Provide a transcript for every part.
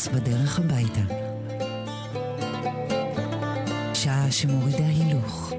פרנס בדרך הביתה. שעה שמורידה הילוך.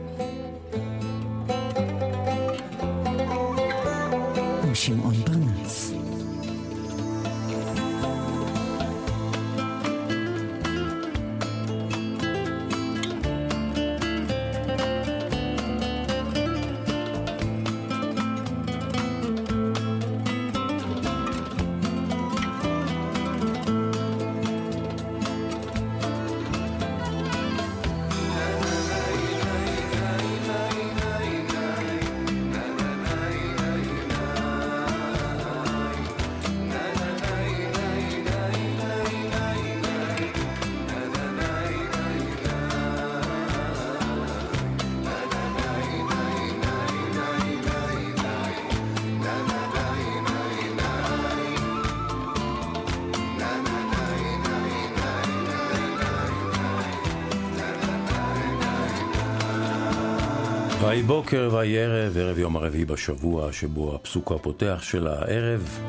ויהי בוקר ויהי ערב, ערב יום הרביעי בשבוע, שבו הפסוק הפותח של הערב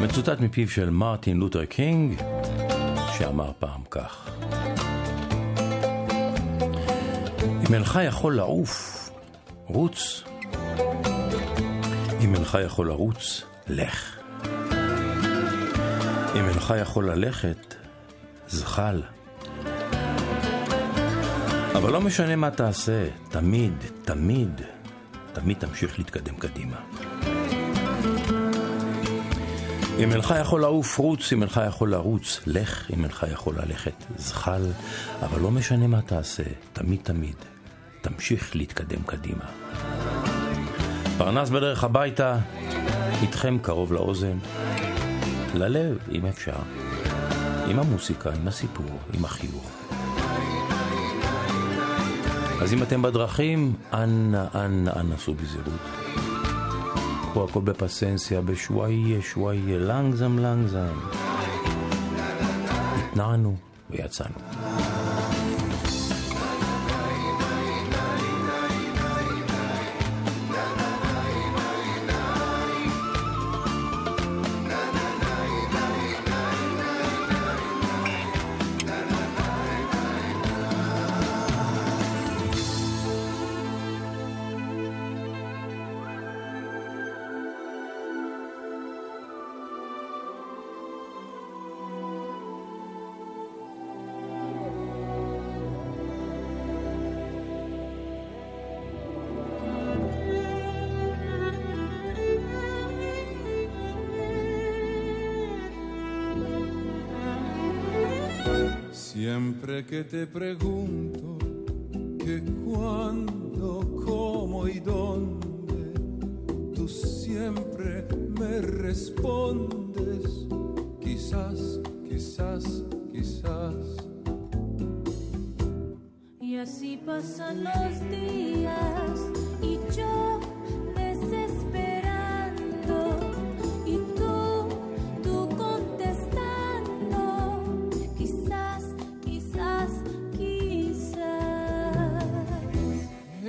מצוטט מפיו של מרטין לותר קינג, שאמר פעם כך: אם אינך יכול לעוף, רוץ. אם אינך יכול לרוץ, לך. אם אינך יכול ללכת, זחל. אבל לא משנה מה תעשה, תמיד, תמיד, תמיד תמשיך להתקדם קדימה. אם אינך יכול לעוף, רוץ, אם אינך יכול לרוץ, לך, אם אינך יכול ללכת, זחל, אבל לא משנה מה תעשה, תמיד תמיד, תמשיך להתקדם קדימה. פרנס בדרך הביתה, איתכם קרוב לאוזן, ללב, אם אפשר, עם המוסיקה, עם הסיפור, עם החיוך. אז אם אתם בדרכים, אנא, אנא, אנא סעו בזהירות. קחו הכל בפסנסיה, בשוואיה, שוואיה, לנגזם, לנגזם. התנענו ויצאנו. Que te pregunto que cuándo, cómo y dónde, tú siempre me respondes, quizás, quizás, quizás. Y así pasan los días y yo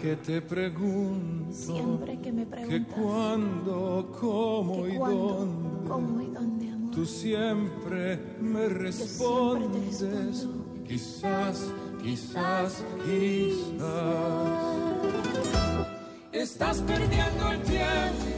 Que te pregunto Siempre que me que cuándo, cómo que y cuándo, dónde, cómo y dónde, amor. tú siempre me siempre respondes. Quizás, quizás, quizás. Estás perdiendo el tiempo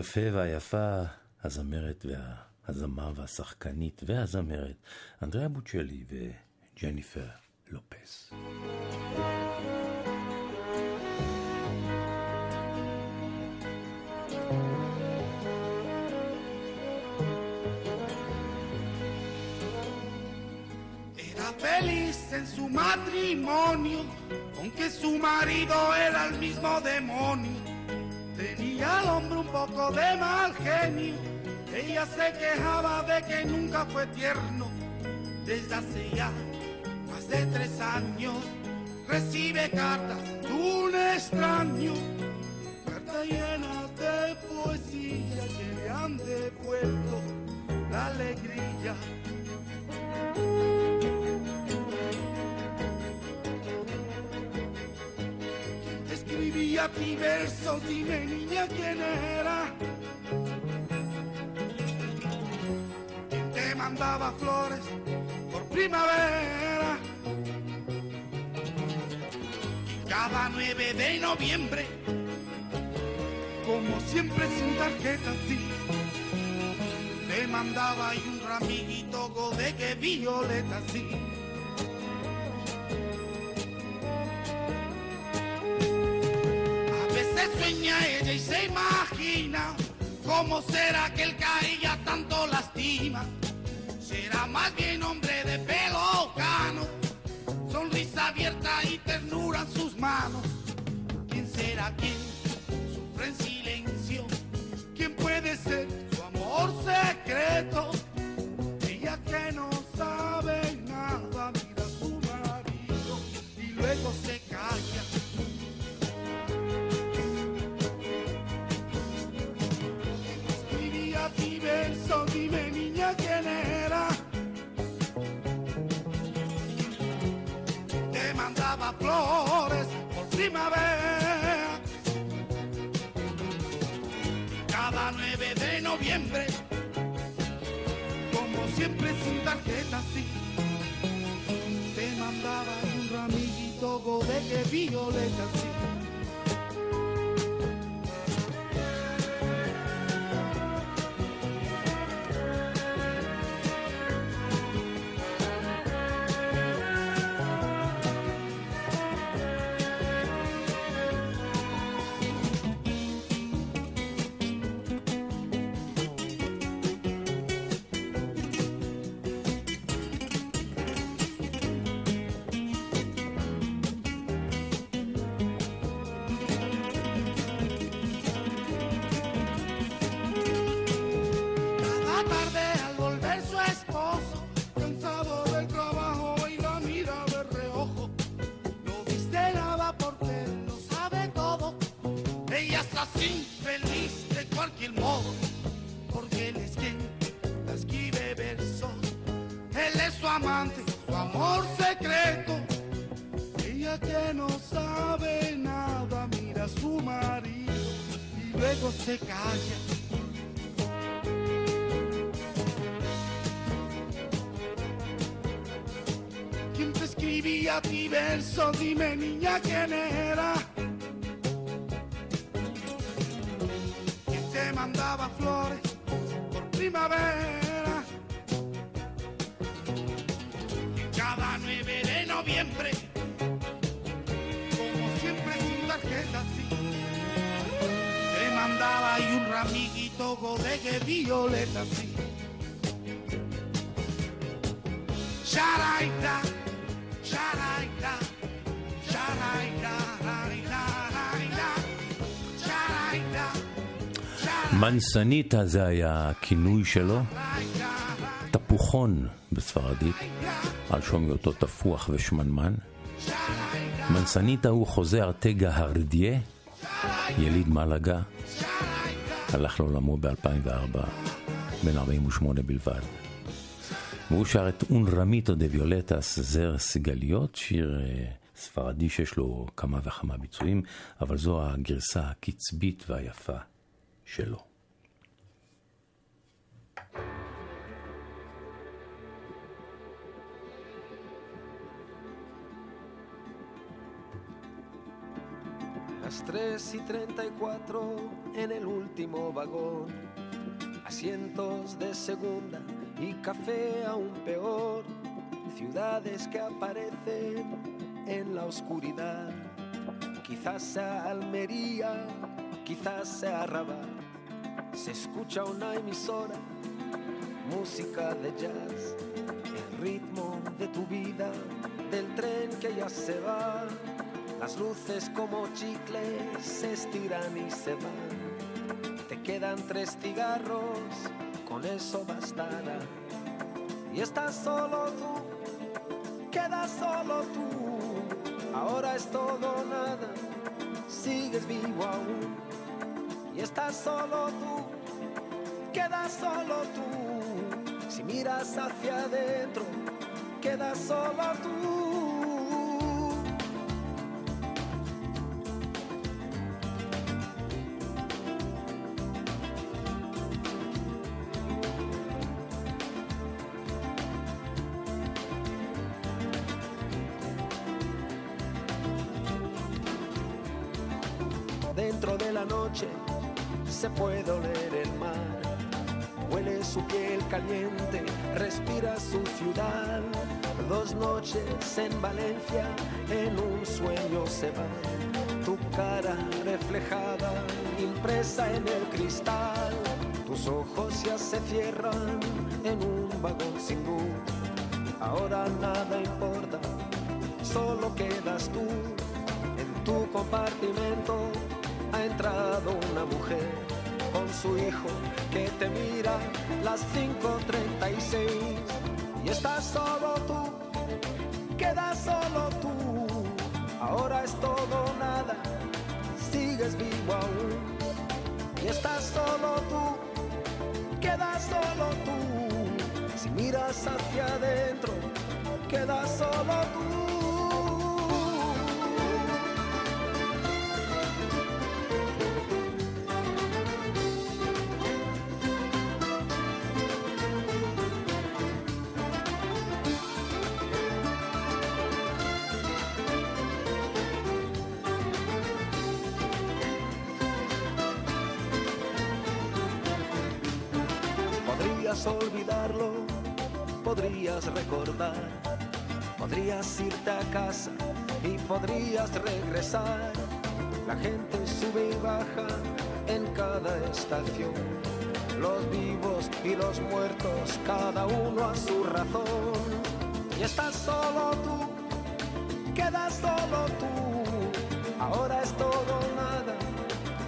היפה והיפה, הזמרת והזמר והשחקנית והזמרת, אנדריאה בוצ'לי וג'ניפר לופס. Feliz en su matrimonio, aunque su marido era el mismo demonio. Tenía al hombre un poco de mal genio, ella se quejaba de que nunca fue tierno. Desde hace ya más de tres años recibe cartas de un extraño, cartas llenas de poesía que le han devuelto la alegría. Ti versos, dime niña quién era. ¿Quién te mandaba flores por primavera? Cada 9 de noviembre, como siempre sin tarjeta, sí. Te mandaba y un ramiguito de que violeta, sí. Ella y se imagina cómo será que el caía tanto lastima. Será más bien hombre de pelo cano, sonrisa abierta y ternura en sus manos. ¿Quién será quien sufre en silencio? ¿Quién puede ser su amor secreto? Primavera. Cada 9 de noviembre, como siempre sin tarjeta, sí. Te mandaba un ramillito de que violeta, sí. Dime מנסניטה זה היה הכינוי שלו, תפוחון בספרדית, על שום היותו תפוח ושמנמן. מנסניטה הוא חוזה ארטגה הרדיה, יליד מלגה, הלך לעולמו ב-2004, בן 48 בלבד. והוא שר את און רמיטו דה ויולטס זר סיגליות, שיר אה, ספרדי שיש לו כמה וכמה ביצועים, אבל זו הגרסה הקצבית והיפה שלו. Las 3 y 34 en el último vagón, asientos de segunda y café aún peor, ciudades que aparecen en la oscuridad. Quizás sea Almería, quizás sea Rabat. Se escucha una emisora, música de jazz, el ritmo de tu vida, del tren que ya se va. Las luces como chicles se estiran y se van. Te quedan tres cigarros, con eso bastará. Y estás solo tú, quedas solo tú. Ahora es todo nada, sigues vivo aún. Y estás solo tú, quedas solo tú. Si miras hacia adentro, quedas solo tú. Se puede oler el mar. Huele su piel caliente, respira su ciudad. Dos noches en Valencia, en un sueño se van. Tu cara reflejada, impresa en el cristal. Tus ojos ya se cierran en un vagón sin luz. Ahora nada importa, solo quedas tú en tu compartimento ha entrado una mujer su hijo que te mira las 5.36 y estás solo tú, quedas solo tú, ahora es todo nada, sigues vivo aún. Y estás solo tú, quedas solo tú, si miras hacia adentro, quedas solo tú. Recordar, podrías irte a casa y podrías regresar. La gente sube y baja en cada estación. Los vivos y los muertos, cada uno a su razón. Y estás solo tú, quedas solo tú. Ahora es todo nada,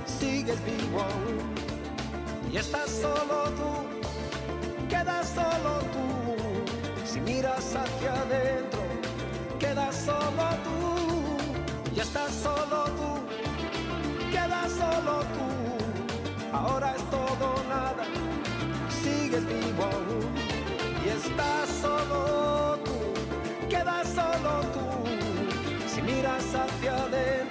sigues vivo aún. Y estás solo tú, quedas solo miras hacia adentro, quedas solo tú. Y estás solo tú, quedas solo tú. Ahora es todo nada, sigues vivo aún. Y estás solo tú, quedas solo tú. Si miras hacia adentro,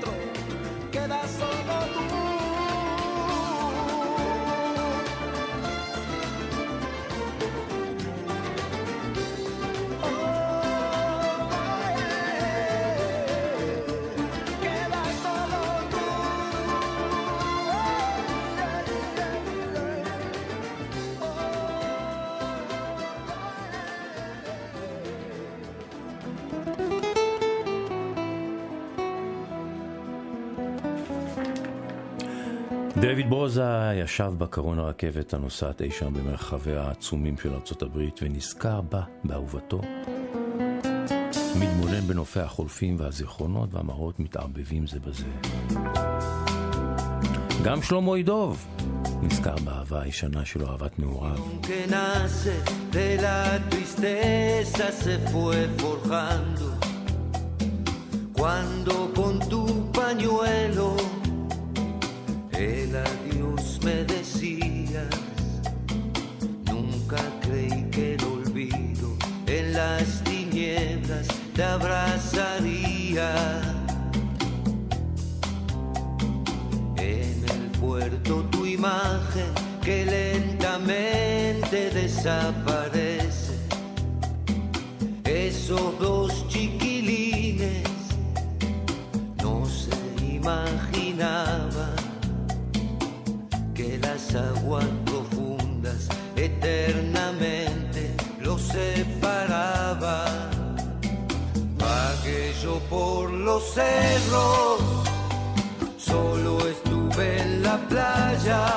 בוזה ישב בקרון הרכבת הנוסעת אי שם במרחביה העצומים של ארצות הברית ונזכר בה, באהובתו. מתבונן בנופי החולפים והזיכרונות והמראות מתערבבים זה בזה. גם שלמה ידוב נזכר באהבה הישנה שלו, אהבת נעוריו. Cuando con tu pañuelo el adiós me decía. días. Nunca creí que el olvido en las tinieblas te abrazaría. En el puerto tu imagen que lentamente desaparece. Esos dos chiquilines no se imaginaban cerros, solo estuve en la playa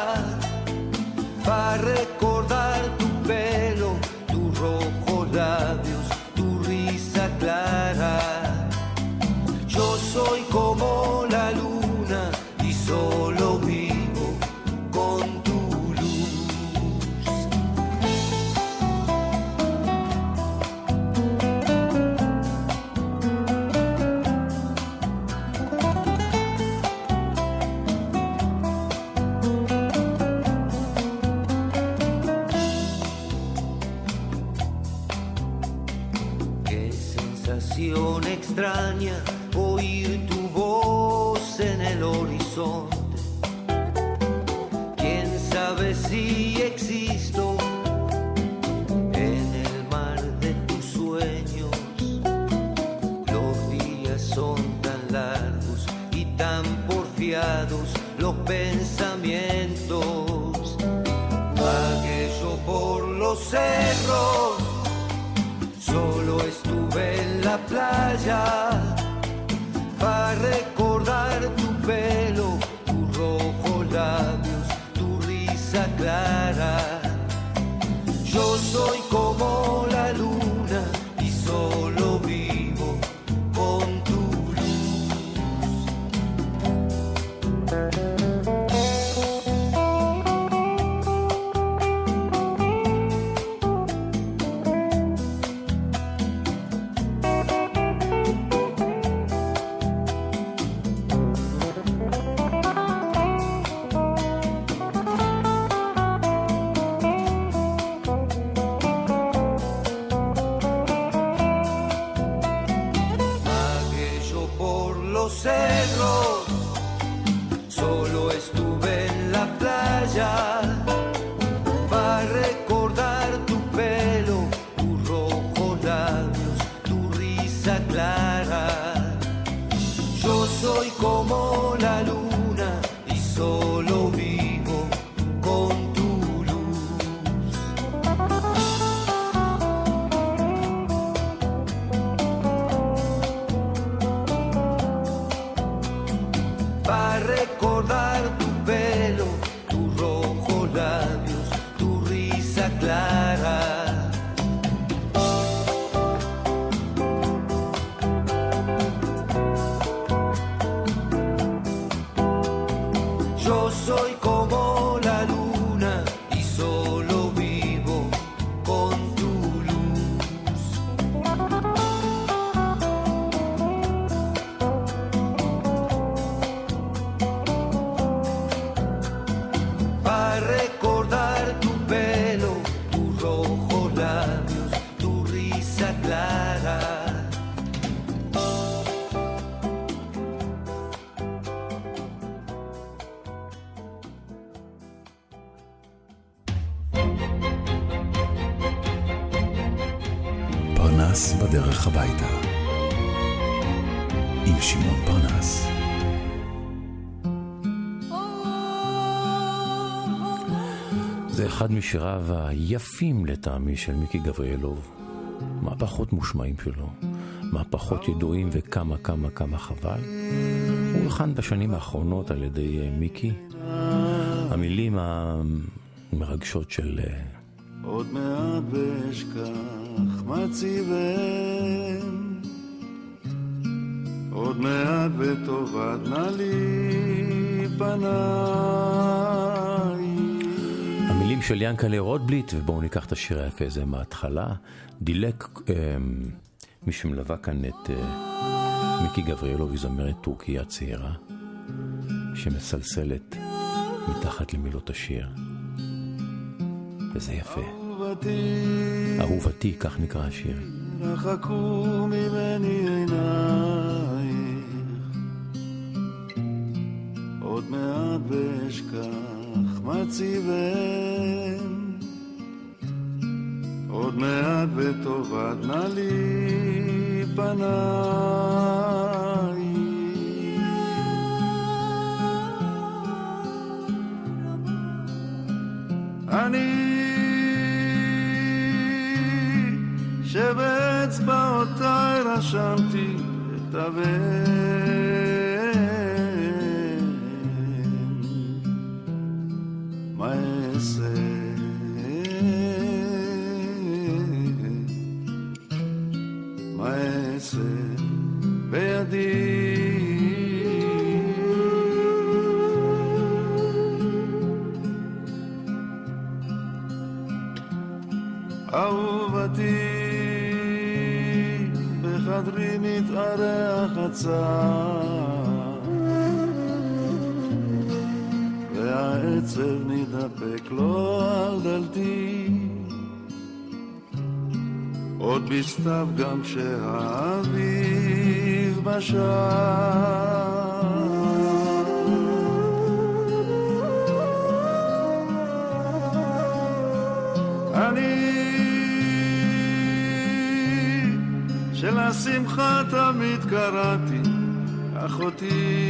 פרנס בדרך הביתה. עם שמעון פרנס. זה אחד משיריו היפים לטעמי של מיקי גבריאלוב. מה פחות מושמעים שלו, מה פחות ידועים וכמה כמה כמה חבל. הוא הולחן בשנים האחרונות על ידי אה, מיקי. המילים המרגשות של אה, עוד מעט ואשכח מה ציוון עוד מעט ותאבדנה לי פניי המילים של ינקלה רוטבליט, ובואו ניקח את השיר היפה הזה מההתחלה. דילק, אה, מי שמלווה כאן את אה, מיקי גבריאלוב, היא זמרת טורקיה צעירה, שמסלסלת מתחת למילות השיר. וזה יפה. אהובתי, אהובתי, כך נקרא השיר. רחקו ממני עינייך, עוד מעט ואשכח מה ציוון, עוד מעט ותאבדנה לי פנייך. רשמתי את הבן. מה אעשה? מה אעשה בידי? בסתיו גם כשהאביב בשער. אני שלשמחה תמיד קראתי אחותי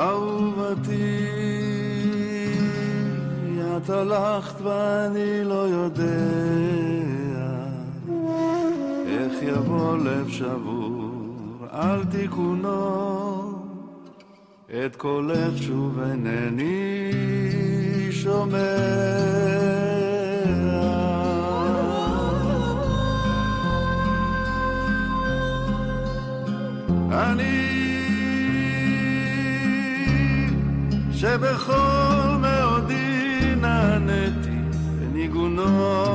אהובתי, את הלכת ואני לא יודע איך יבוא לב שבור על תיקונו, את קולך שוב אינני שומע. אני שבכל מאודי נעניתי בניגונו.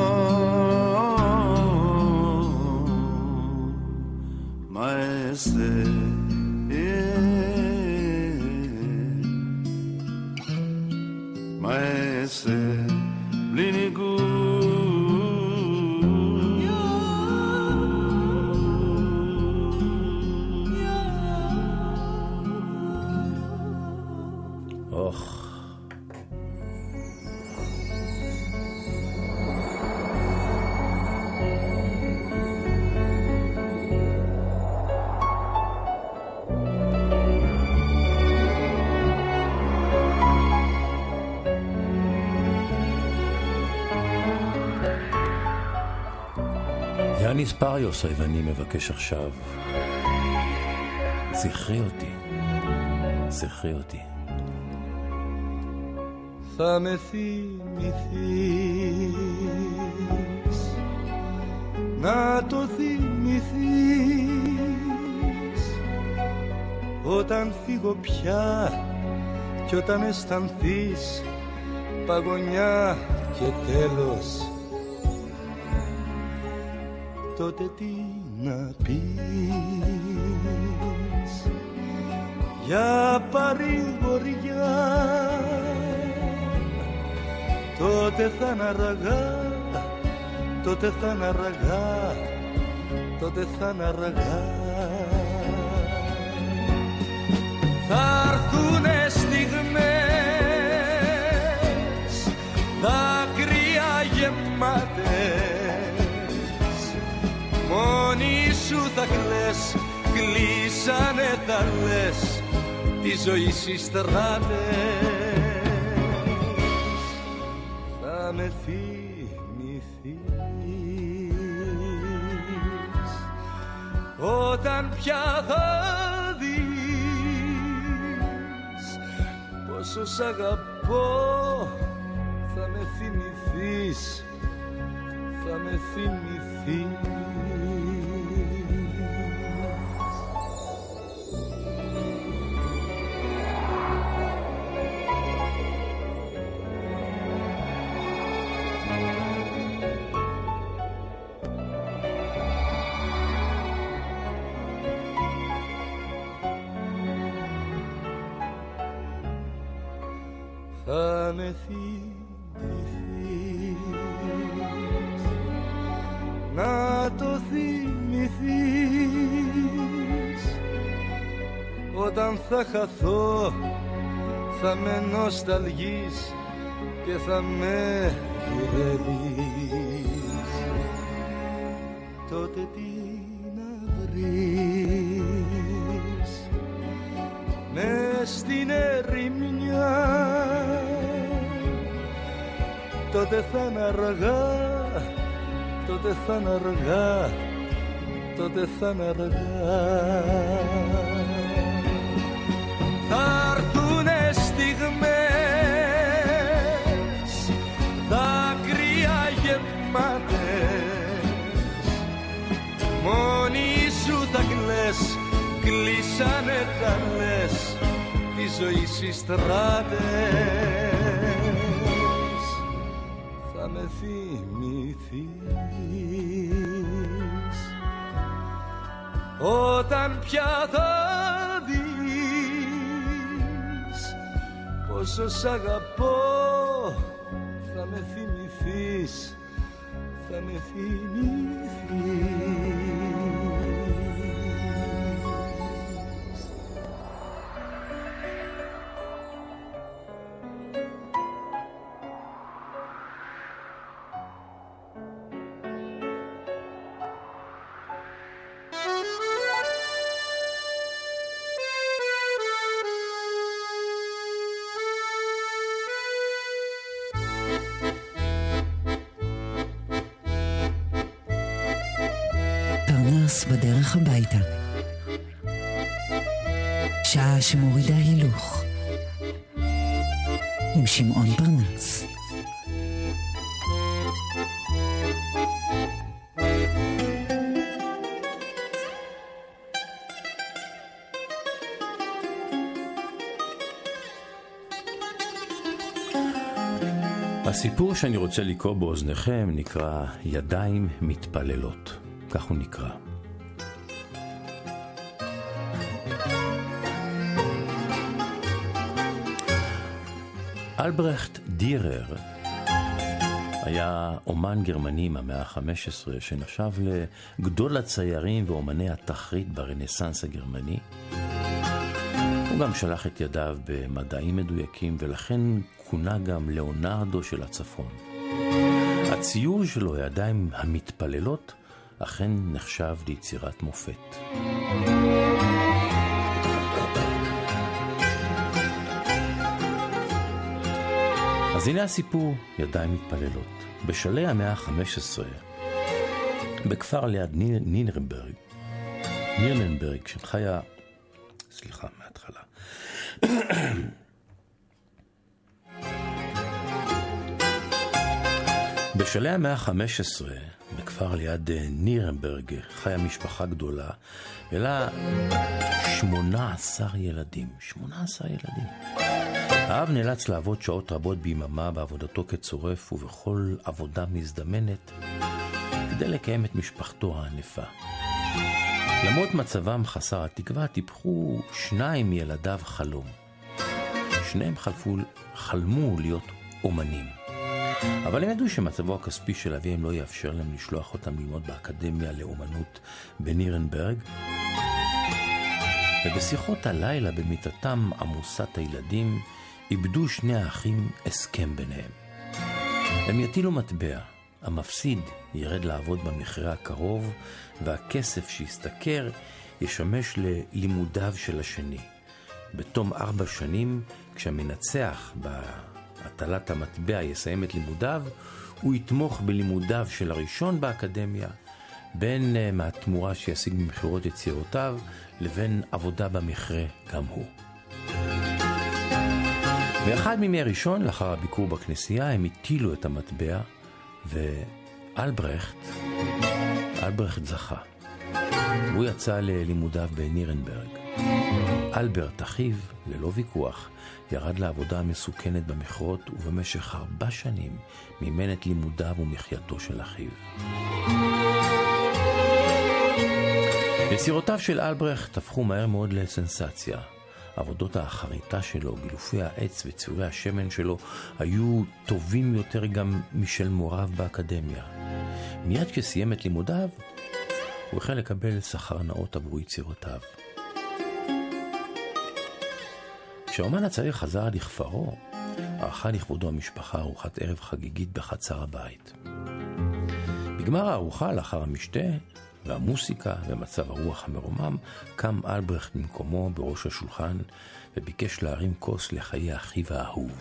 יאניס פריוס היווני מבקש עכשיו. זכרי אותי, זכרי אותי. θα με θυμηθείς να το θυμηθείς όταν φύγω πια κι όταν αισθανθείς παγωνιά και τέλος τότε τι να πεις; Για παρηγοριά τότε θα είναι αργά, τότε θα είναι αργά, τότε θα είναι αργά. Θα έρθουνε μόνη σου θα κλαις κλείσανε τα λες τη ζωή οι στράτες θα με θυμηθείς όταν πια θα δεις πόσο σ' αγαπώ. Θα με θυμηθείς θα με θυμηθείς όταν θα χαθώ θα με νοσταλγείς και θα με γυρεύεις τότε τι να βρεις; Μες στην ερημιά τότε θα είναι αργά, τότε θα είναι αργά, τότε θα είναι αργά. Θα έρθουνε στιγμές, δάκρυα γεμάτες, μόνοι σου θα κλαις, κλείσανε τα λες, τη ζωή στις στράτες. Με θυμηθείς. Όταν πια θα πόσο σ' αγαπώ θα με θυμηθείς θα με θυμηθείς שמורידה הילוך. עם שמעון פרנס. הסיפור שאני רוצה לקרוא באוזניכם נקרא ידיים מתפללות. כך הוא נקרא. אלברכט דירר היה אומן גרמני מהמאה ה-15 שנחשב לגדול הציירים ואומני התחריט ברנסאנס הגרמני. הוא גם שלח את ידיו במדעים מדויקים ולכן כונה גם ליאונרדו של הצפון. הציור שלו, הידיים המתפללות, אכן נחשב ליצירת מופת. אז הנה הסיפור, ידיים מתפללות. בשלהי המאה ה-15, בכפר ליד נינרנברג, נירנברג, שחיה... סליחה, מההתחלה. בשלהי המאה ה-15, בכפר ליד אה, נירנברג, חיה משפחה גדולה, אלא 18 ילדים. 18 ילדים. האב נאלץ לעבוד שעות רבות ביממה בעבודתו כצורף ובכל עבודה מזדמנת כדי לקיים את משפחתו הענפה. למרות מצבם חסר התקווה, טיפחו שניים מילדיו חלום. שניהם חלפו, חלמו להיות אומנים. אבל הם ידעו שמצבו הכספי של אביהם לא יאפשר להם לשלוח אותם ללמוד באקדמיה לאומנות בנירנברג, ובשיחות הלילה במיטתם עמוסת הילדים, איבדו שני האחים הסכם ביניהם. הם יטילו מטבע, המפסיד ירד לעבוד במכרה הקרוב, והכסף שישתכר ישמש ללימודיו של השני. בתום ארבע שנים, כשהמנצח בהטלת המטבע יסיים את לימודיו, הוא יתמוך בלימודיו של הראשון באקדמיה, בין אה, מהתמורה שישיג ממכירות יצירותיו, לבין עבודה במכרה גם הוא. באחד מימי ראשון, לאחר הביקור בכנסייה, הם הטילו את המטבע, ואלברכט, אלברכט זכה. הוא יצא ללימודיו בנירנברג. אלברט, אחיו, ללא ויכוח, ירד לעבודה המסוכנת במכרות, ובמשך ארבע שנים מימן את לימודיו ומחייתו של אחיו. יצירותיו של אלברכט הפכו מהר מאוד לסנסציה. עבודות החריטה שלו, גילופי העץ וציורי השמן שלו היו טובים יותר גם משל מוריו באקדמיה. מיד כשסיים את לימודיו, הוא החל לקבל שכר נאות עבור יצירותיו. כשהאומן הצעיר חזר לכפרו, ערכה לכבודו המשפחה ארוחת ערב חגיגית בחצר הבית. בגמר הארוחה, לאחר המשתה והמוסיקה ומצב הרוח המרומם, קם אלברכט ממקומו בראש השולחן וביקש להרים כוס לחיי אחיו האהוב.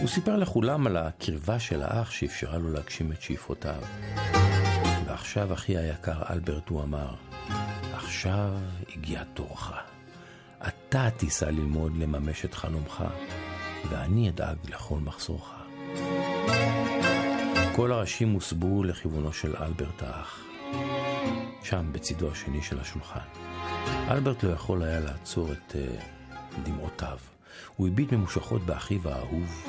הוא סיפר לכולם על הקרבה של האח שאפשרה לו להגשים את שאיפותיו. ועכשיו, אחי היקר אלברט, הוא אמר, עכשיו הגיע תורך. אתה תיסע ללמוד לממש את חלומך, ואני אדאג לכל מחסורך. כל הראשים הוסבו לכיוונו של אלברט האח, שם בצידו השני של השולחן. אלברט לא יכול היה לעצור את uh, דמעותיו. הוא הביט ממושכות באחיו האהוב,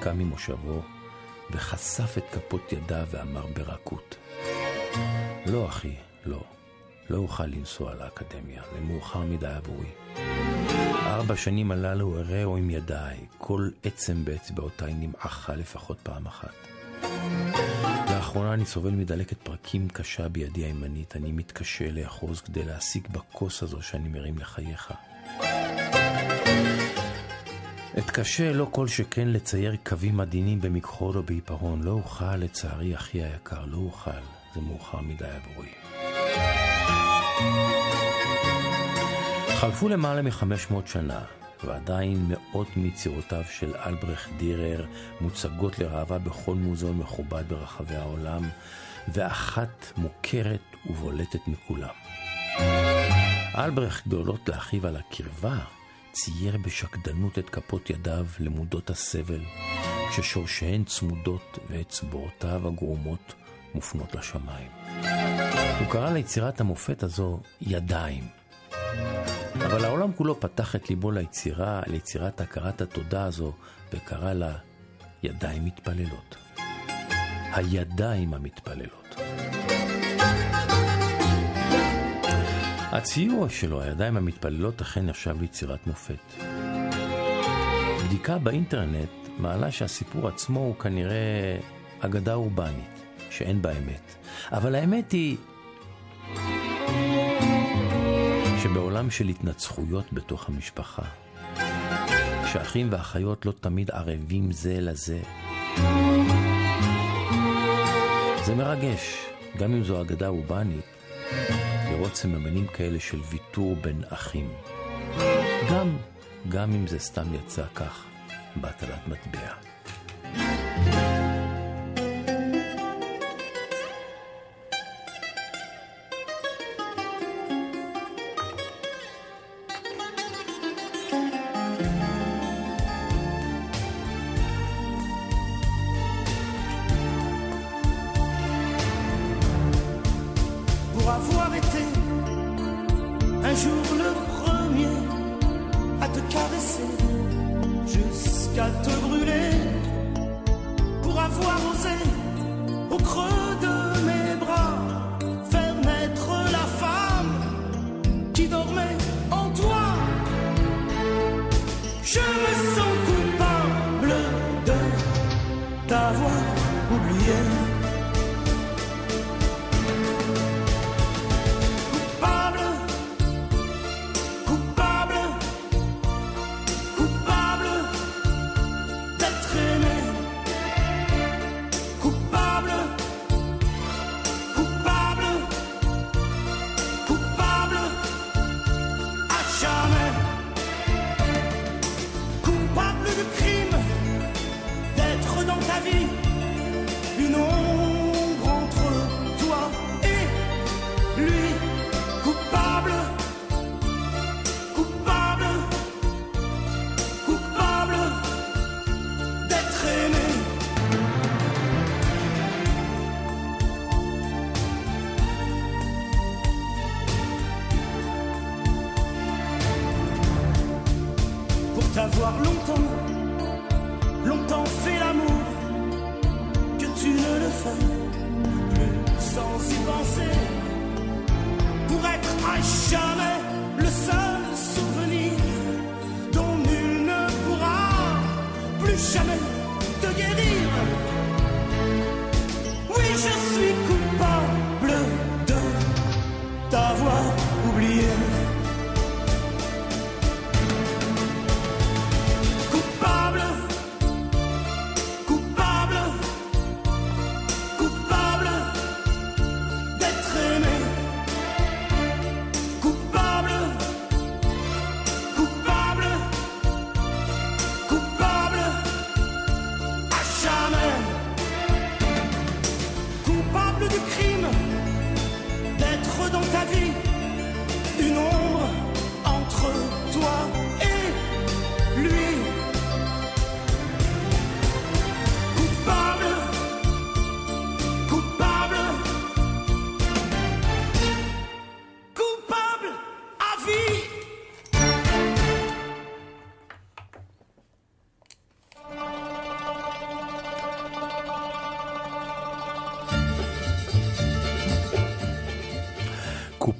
קם ממושבו וחשף את כפות ידיו ואמר ברכות: לא, אחי, לא. לא אוכל לנסוע לאקדמיה, זה מאוחר מדי עבורי. ארבע שנים הללו הראו עם ידיי, כל עצם באצבעותיי נמעכה לפחות פעם אחת. לאחרונה אני סובל מדלקת פרקים קשה בידי הימנית, אני מתקשה לאחוז כדי להשיג בכוס הזו שאני מרים לחייך. אתקשה לא כל שכן לצייר קווים עדינים במכחול או בעיפרון, לא אוכל לצערי אחי היקר, לא אוכל, זה מאוחר מדי עבורי. חלפו למעלה מ-500 שנה, ועדיין מאות מיצירותיו של אלברכט דירר מוצגות לראווה בכל מוזיאון מכובד ברחבי העולם, ואחת מוכרת ובולטת מכולם. אלברכט, גדולות לאחיו על הקרבה, צייר בשקדנות את כפות ידיו למודות הסבל, כששורשיהן צמודות ואצבעותיו הגרומות מופנות לשמיים. הוא קרא ליצירת המופת הזו ידיים. אבל העולם כולו פתח את ליבו ליצירה, ליצירת הכרת התודה הזו, וקרא לה ידיים מתפללות. הידיים המתפללות. הציור שלו, הידיים המתפללות, אכן נחשב ליצירת מופת. בדיקה באינטרנט מעלה שהסיפור עצמו הוא כנראה אגדה אורבנית, שאין בה אמת. אבל האמת היא שבעולם של התנצחויות בתוך המשפחה, כשאחים ואחיות לא תמיד ערבים זה לזה, זה מרגש, גם אם זו אגדה אורבנית, לראות סממנים כאלה של ויתור בין אחים. גם, גם אם זה סתם יצא כך בהטלת מטבע.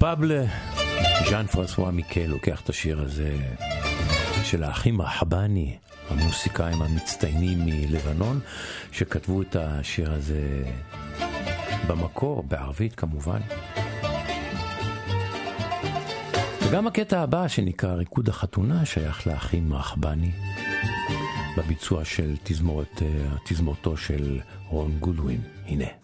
קופבל, ז'אן פרנסואה מיקל לוקח את השיר הזה של האחים רחבני, המוסיקאים המצטיינים מלבנון, שכתבו את השיר הזה במקור, בערבית כמובן. וגם הקטע הבא שנקרא ריקוד החתונה שייך לאחים רחבני, בביצוע של תזמורת, אה, תזמורתו של רון גודווין. הנה.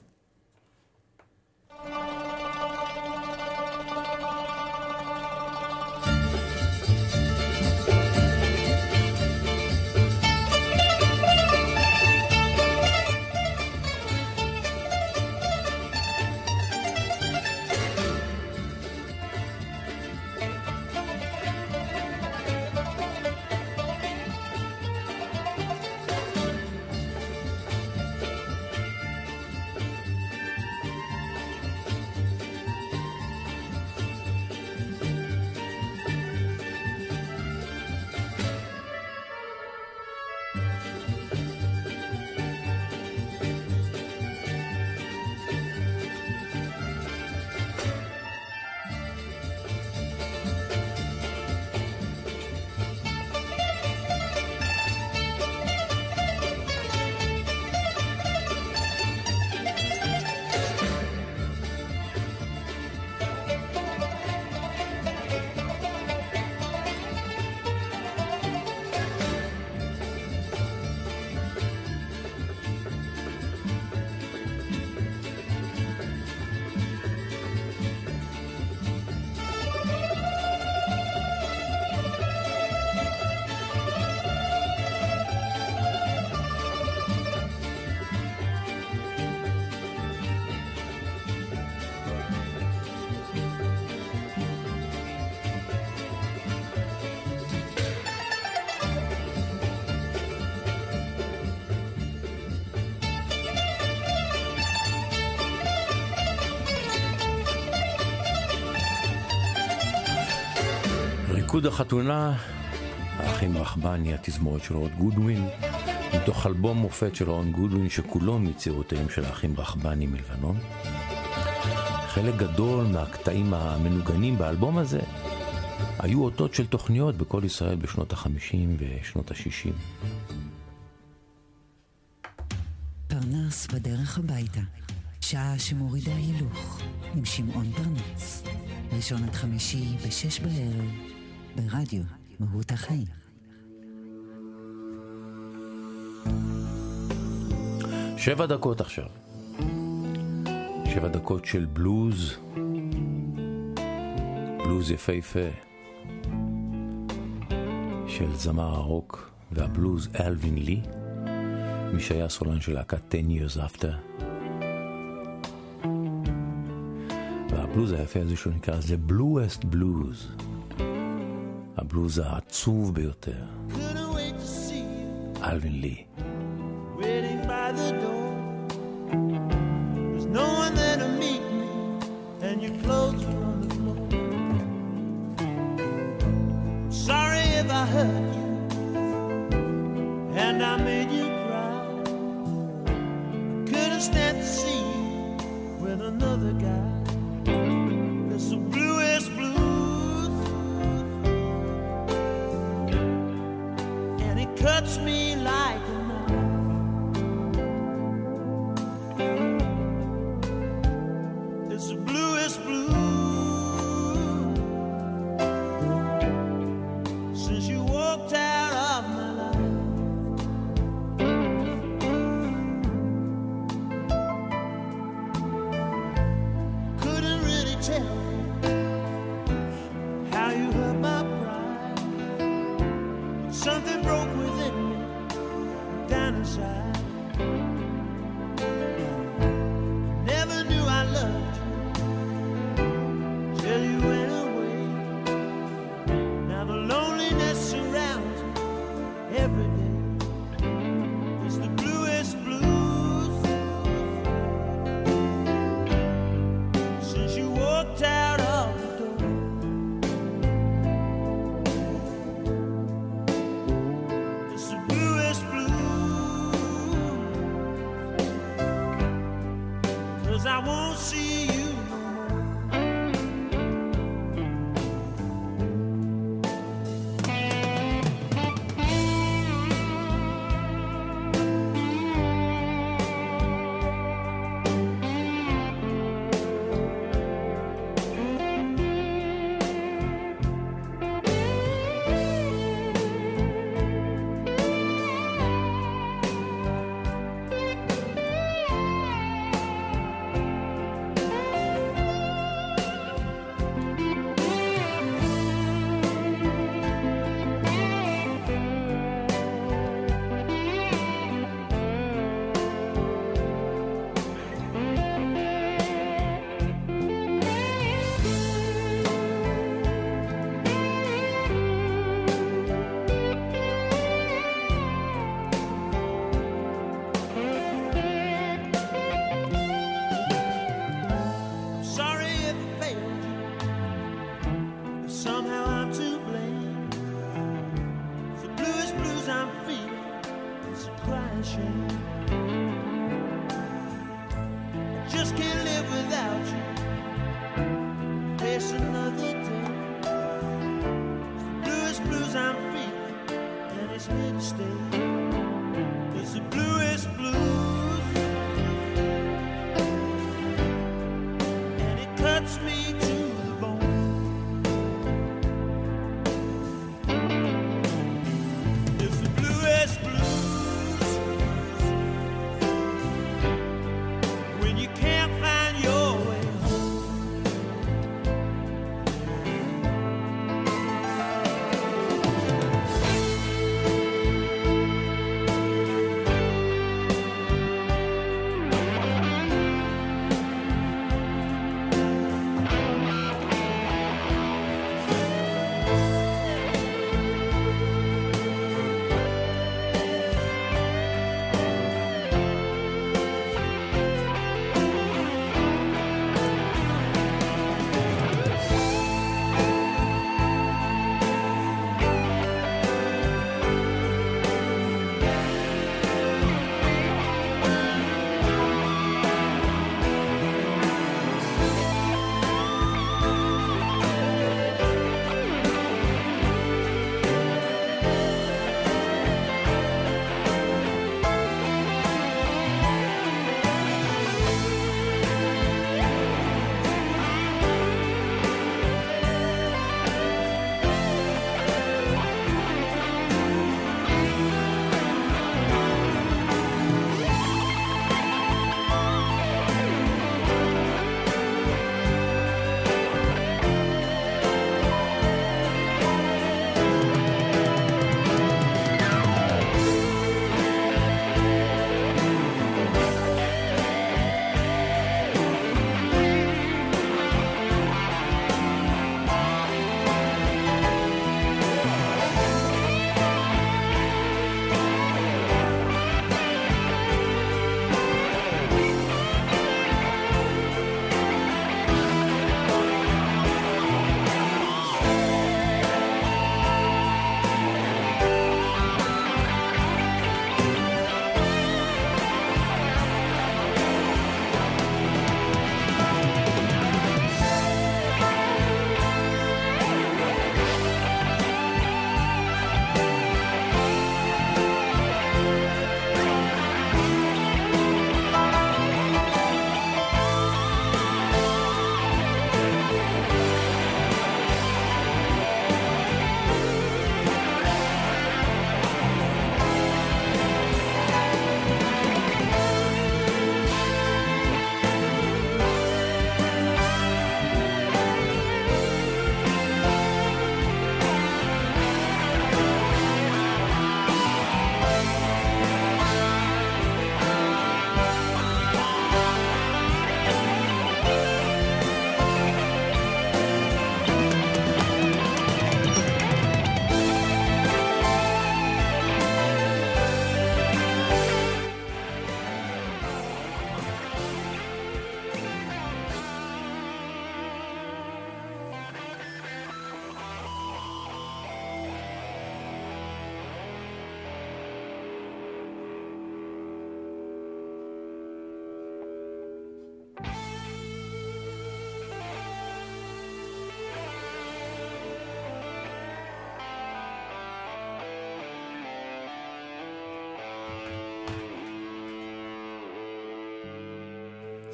ריקוד החתונה, האחים רחבני, התזמורת של רון גודווין, מתוך אלבום מופת של רון גודווין שכולו מיצירותיהם של האחים רחבני מלבנון. חלק גדול מהקטעים המנוגנים באלבום הזה היו אותות של תוכניות בכל ישראל בשנות החמישים ושנות השישים. פרנס בדרך הביתה, שעה שמורידה הילוך, עם שמעון פרנס. ראשון עד חמישי בשש בערב, ברדיו מהות החיים. שבע דקות עכשיו. שבע דקות של בלוז, בלוז יפהפה, של זמר הרוק והבלוז אלווין לי, מי שהיה סולן של להקת 10 years after. והבלוז היפה הזה שהוא נקרא זה בלואסט בלוז, הבלוז העצוב ביותר, אלווין לי.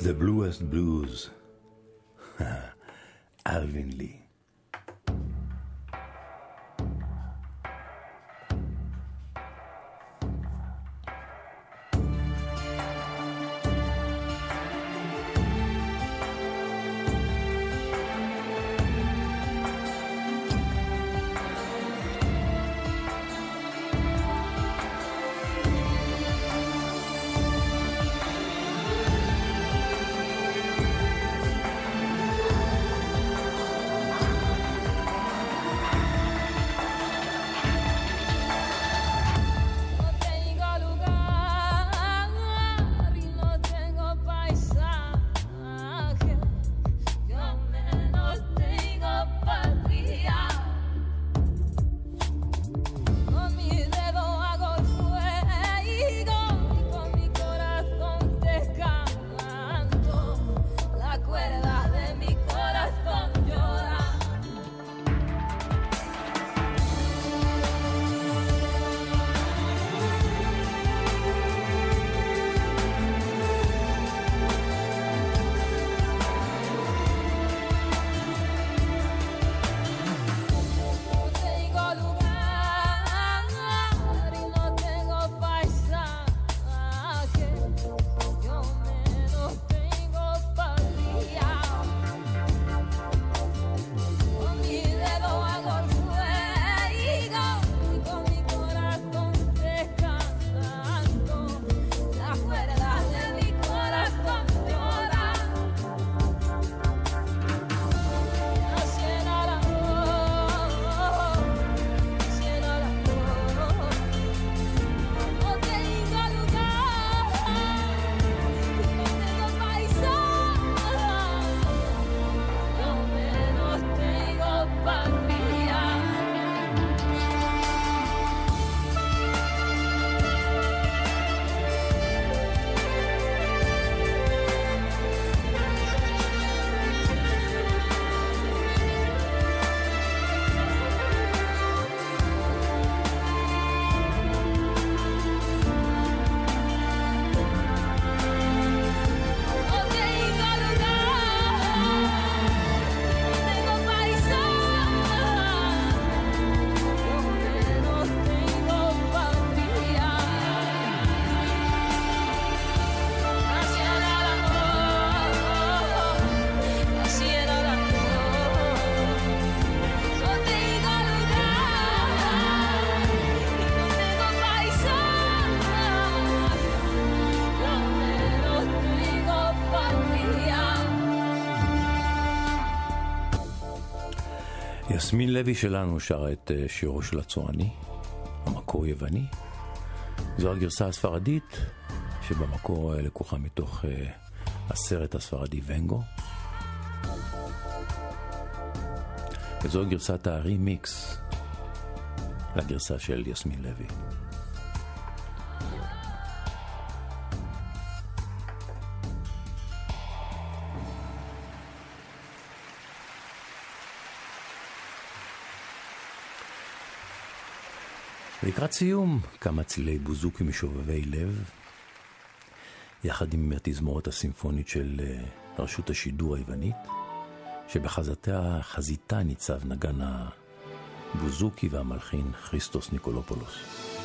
The bluest blues. יסמין לוי שלנו שרה את אה, שירו של הצועני, המקור יווני. זו הגרסה הספרדית, שבמקור אה, לקוחה מתוך אה, הסרט הספרדי ונגו. וזו גרסת הרימיקס לגרסה של יסמין לוי. לקראת סיום, כמה צלילי בוזוקי משובבי לב, יחד עם התזמורת הסימפונית של אה, רשות השידור היוונית, שבחזתה חזיתה ניצב נגן הבוזוקי והמלחין כריסטוס ניקולופולוס.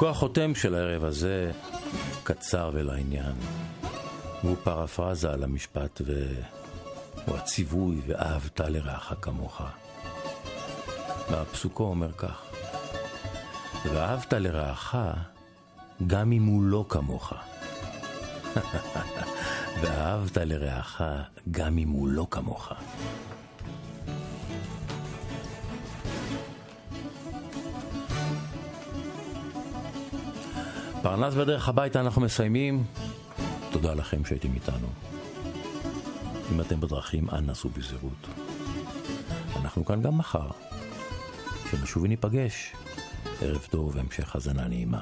פסוקו החותם של הערב הזה קצר ולעניין. הוא פרפרזה על המשפט והוא הציווי ואהבת לרעך כמוך. והפסוקו אומר כך: ואהבת לרעך גם אם הוא לא כמוך. ואהבת לרעך גם אם הוא לא כמוך. פרנס בדרך הביתה אנחנו מסיימים. תודה לכם שהייתם איתנו. אם אתם בדרכים, אנא סעו בזהירות. אנחנו כאן גם מחר. כשנשוב וניפגש, ערב טוב והמשך האזנה נעימה.